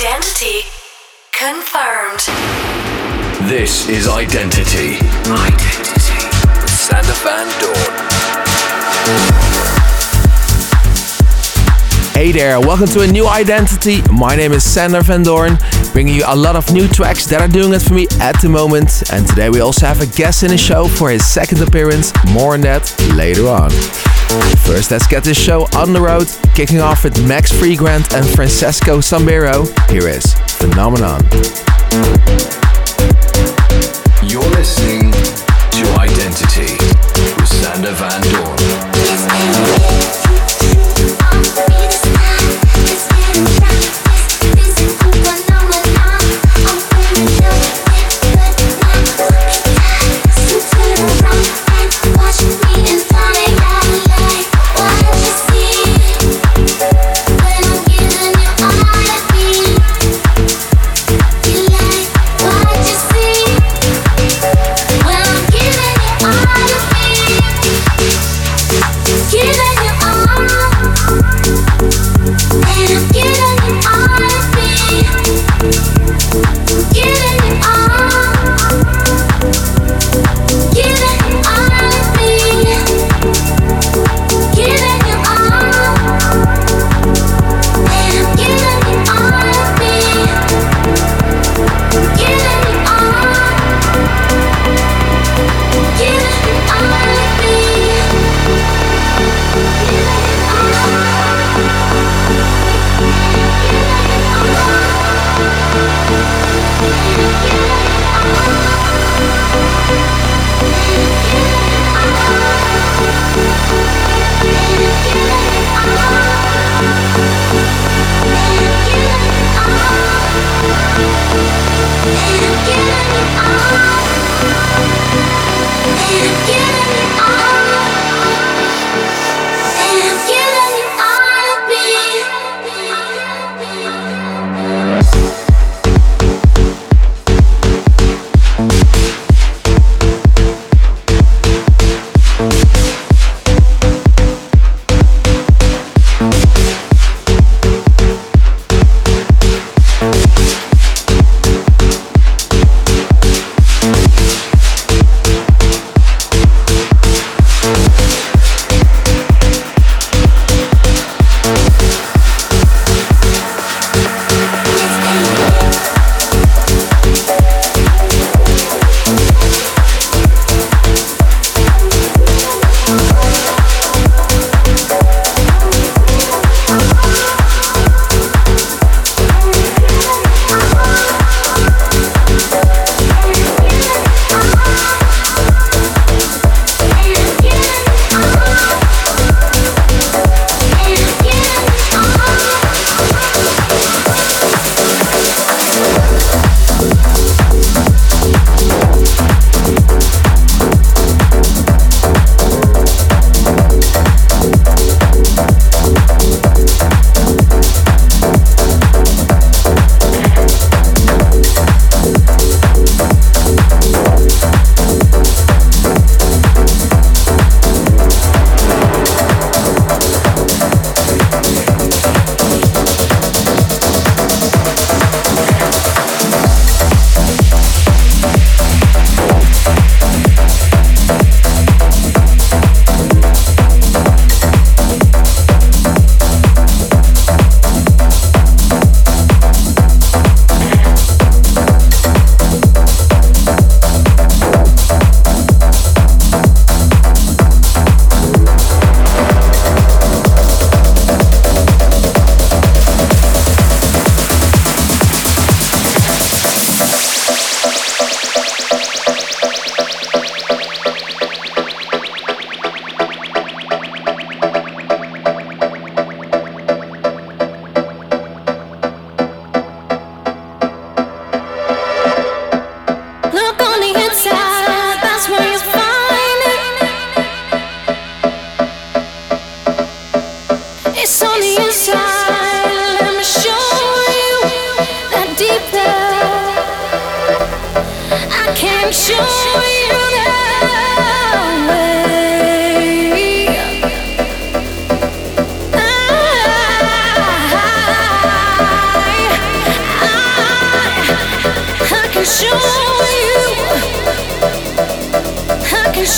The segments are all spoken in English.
Identity confirmed. This is Identity. Identity. Sander Van Doorn. Hey there, welcome to a new identity. My name is Sander Van Doorn, bringing you a lot of new tracks that are doing it for me at the moment. And today we also have a guest in the show for his second appearance. More on that later on. First, let's get this show on the road, kicking off with Max Freegrant and Francesco Sambero. Here is Phenomenon. You're listening to Identity with Sander Van Doorn.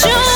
you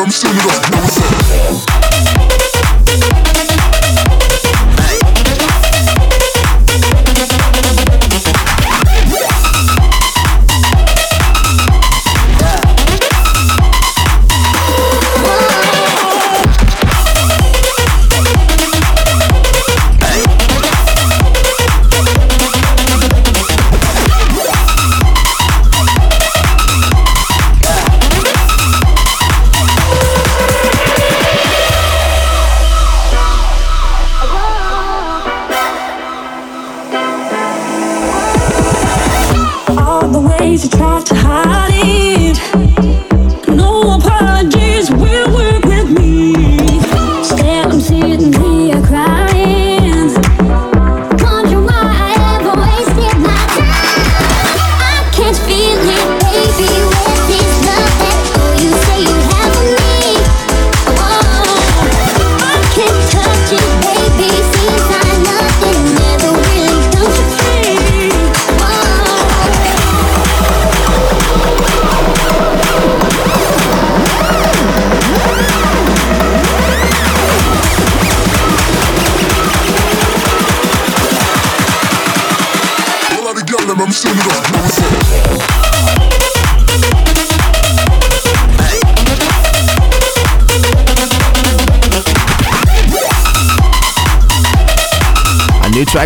I'm still with us. Now up.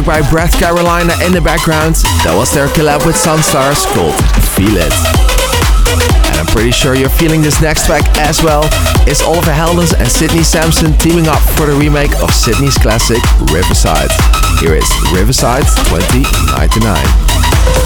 By Breathe Carolina in the background. That was their collab with Sunstars called Feel It. And I'm pretty sure you're feeling this next track as well. It's Oliver Heldens and Sidney Samson teaming up for the remake of Sidney's classic Riverside. Here is Riverside 2099.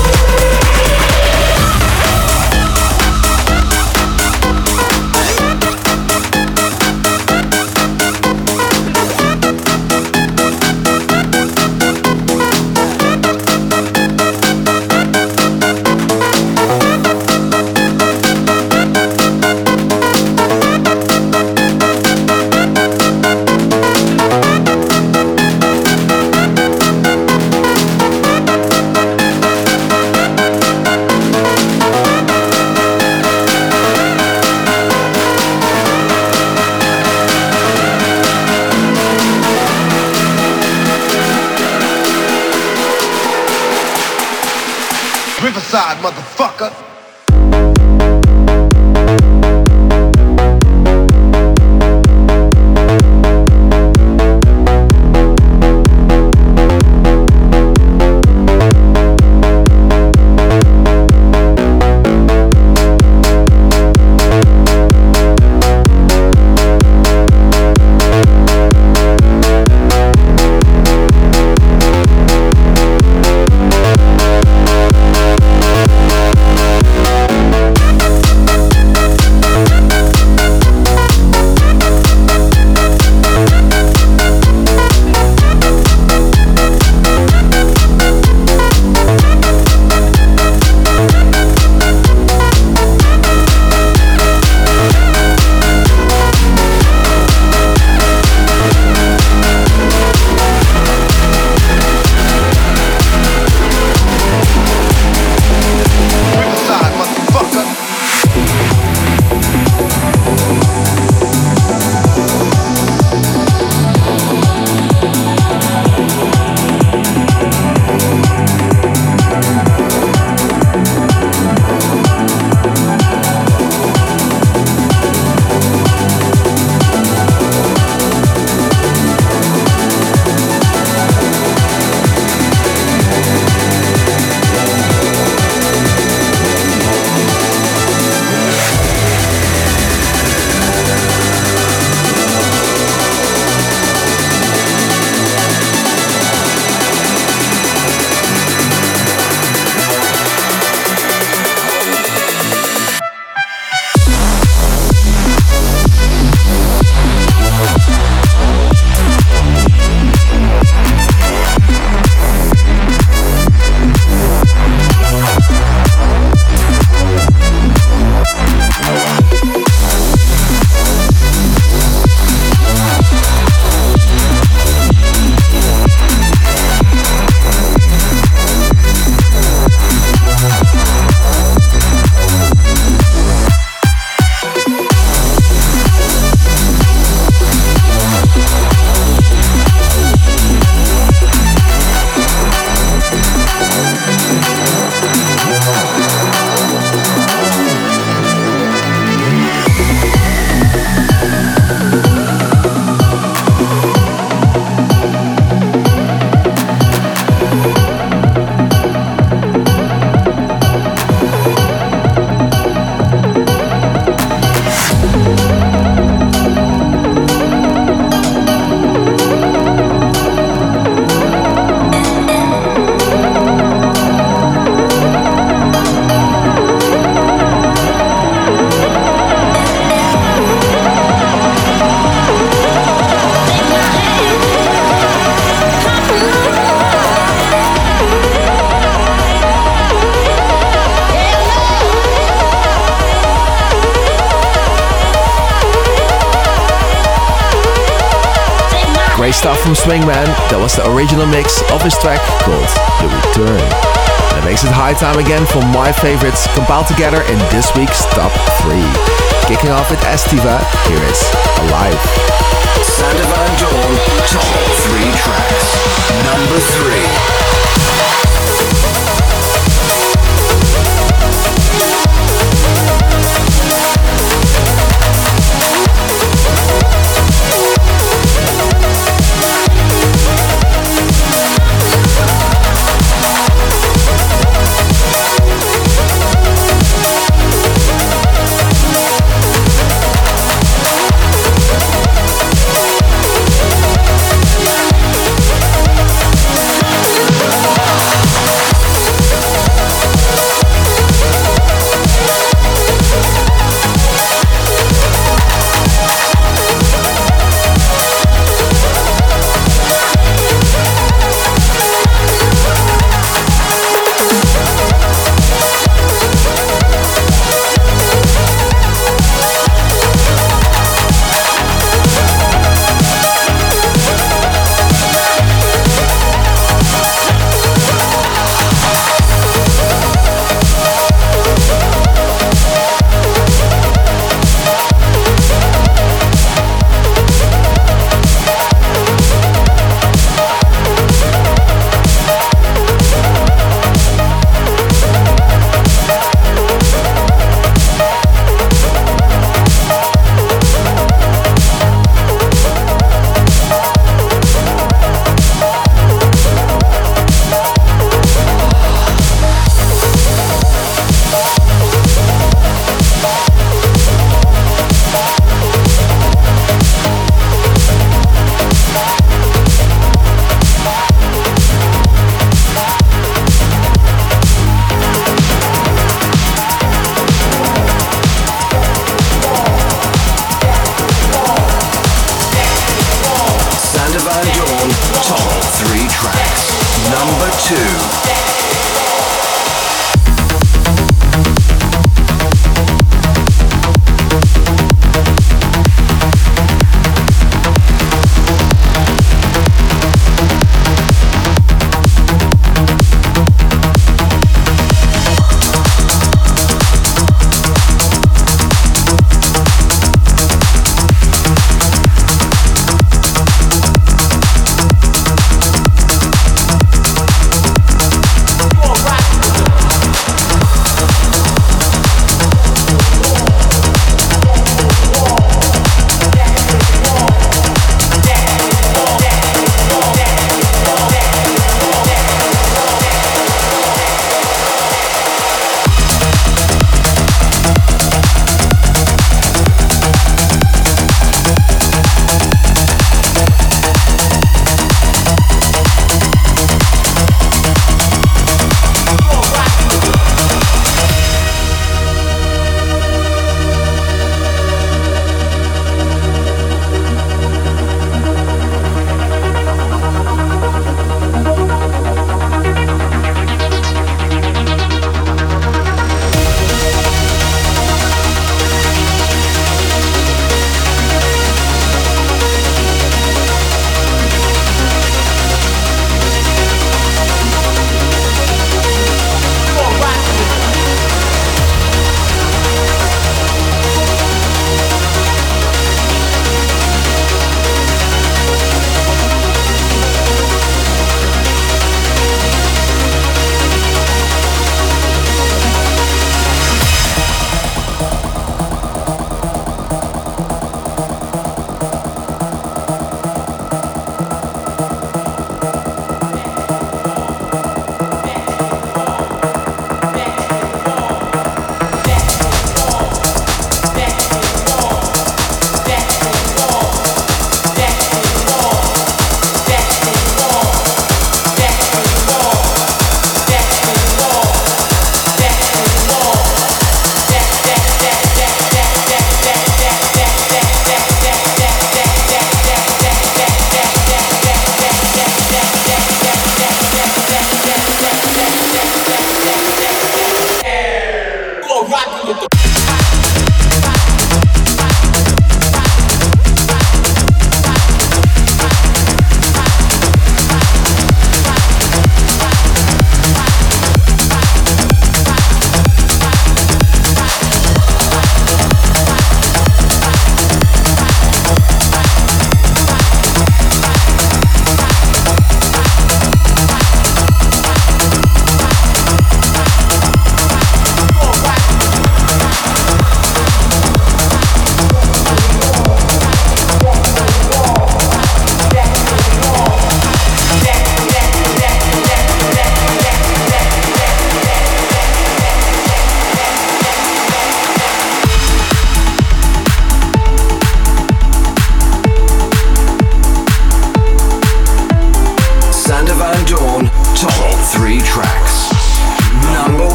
Swingman. That was the original mix of his track called The Return. That makes it high time again for my favorites compiled together in this week's top three. Kicking off with Estiva, here is Alive. Sander Van Doorn, top three tracks.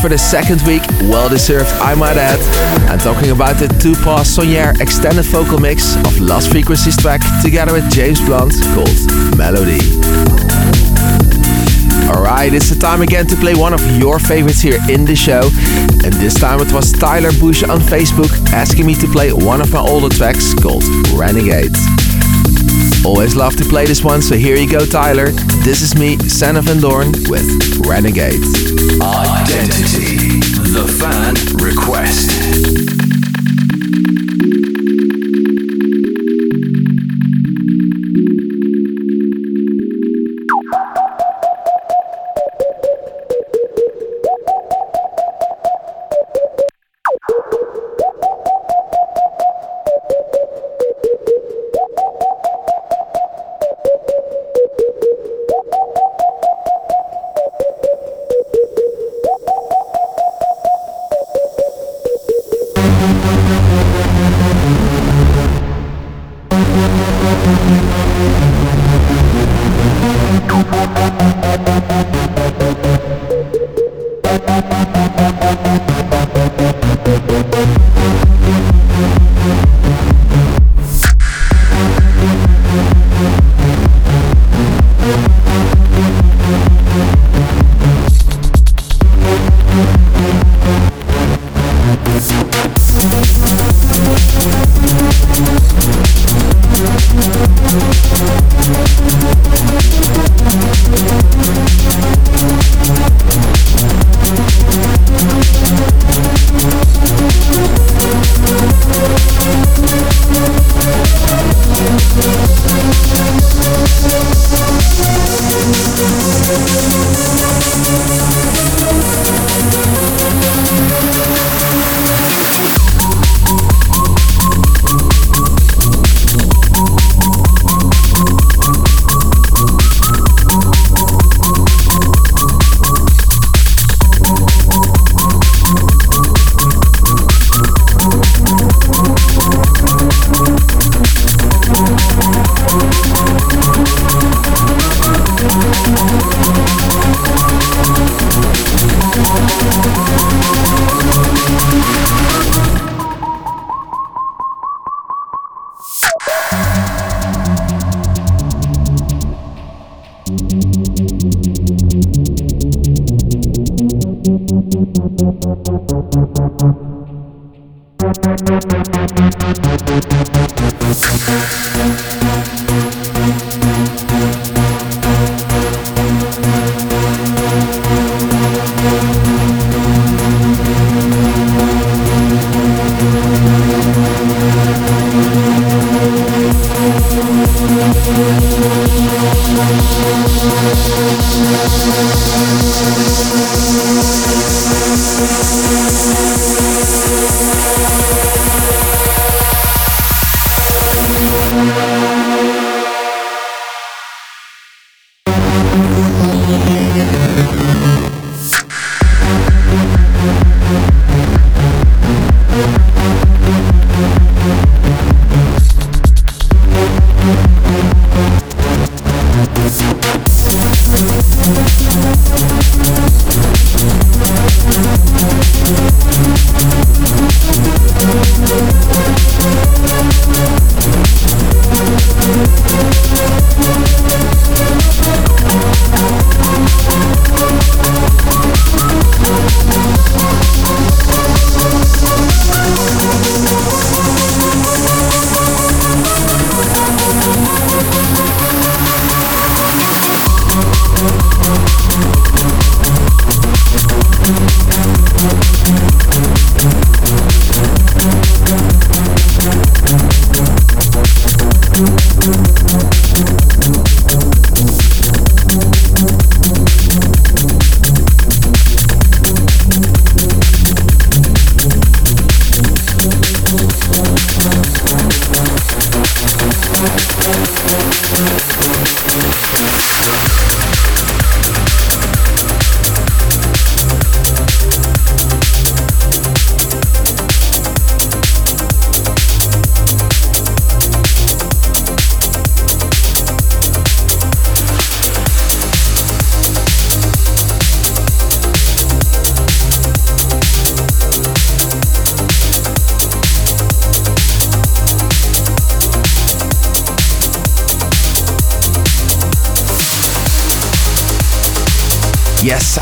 For the second week. Well deserved, I might add. I'm talking about the Two-Pauz Sognare extended vocal mix of Lost Frequencies track together with James Blunt called Melody. Alright, it's the time again to play one of your favorites here in the show. And this time it was Tyler Bush on Facebook asking me to play one of my older tracks called Renegade. Always love to play this one, so here you go, Tyler. This is me, Sander Van Doorn, with Renegade. Identity. The fan request.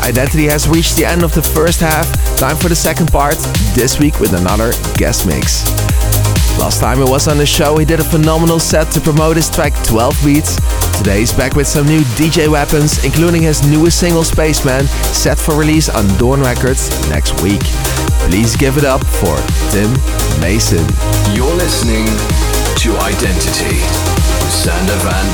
Identity has reached the end of the first half. Time for the second part, this week with another guest mix. Last time he was on the show, he did a phenomenal set to promote his track 12 Beats. Today he's back with some new DJ weapons, including his newest single Spaceman, set for release on Doorn Records next week. Please give it up for Tim Mason. You're listening to Identity Sander Van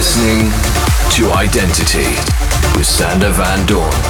Doorn. Identity with Sander Van Doorn.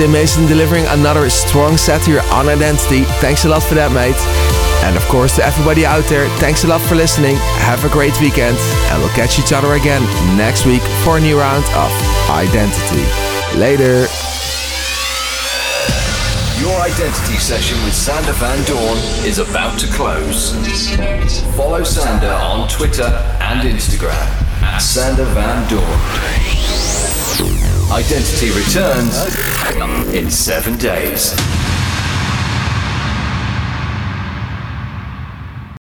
Tim Mason delivering another strong satire on identity. Thanks a lot for that, mate. And of course, to everybody out there, thanks a lot for listening. Have a great weekend, and we'll catch each other again next week for a new round of Identity. Later. Your identity session with Sander Van Doorn is about to close. Follow Sander on Twitter and Instagram at Sander Van Doorn. Identity returns in seven days.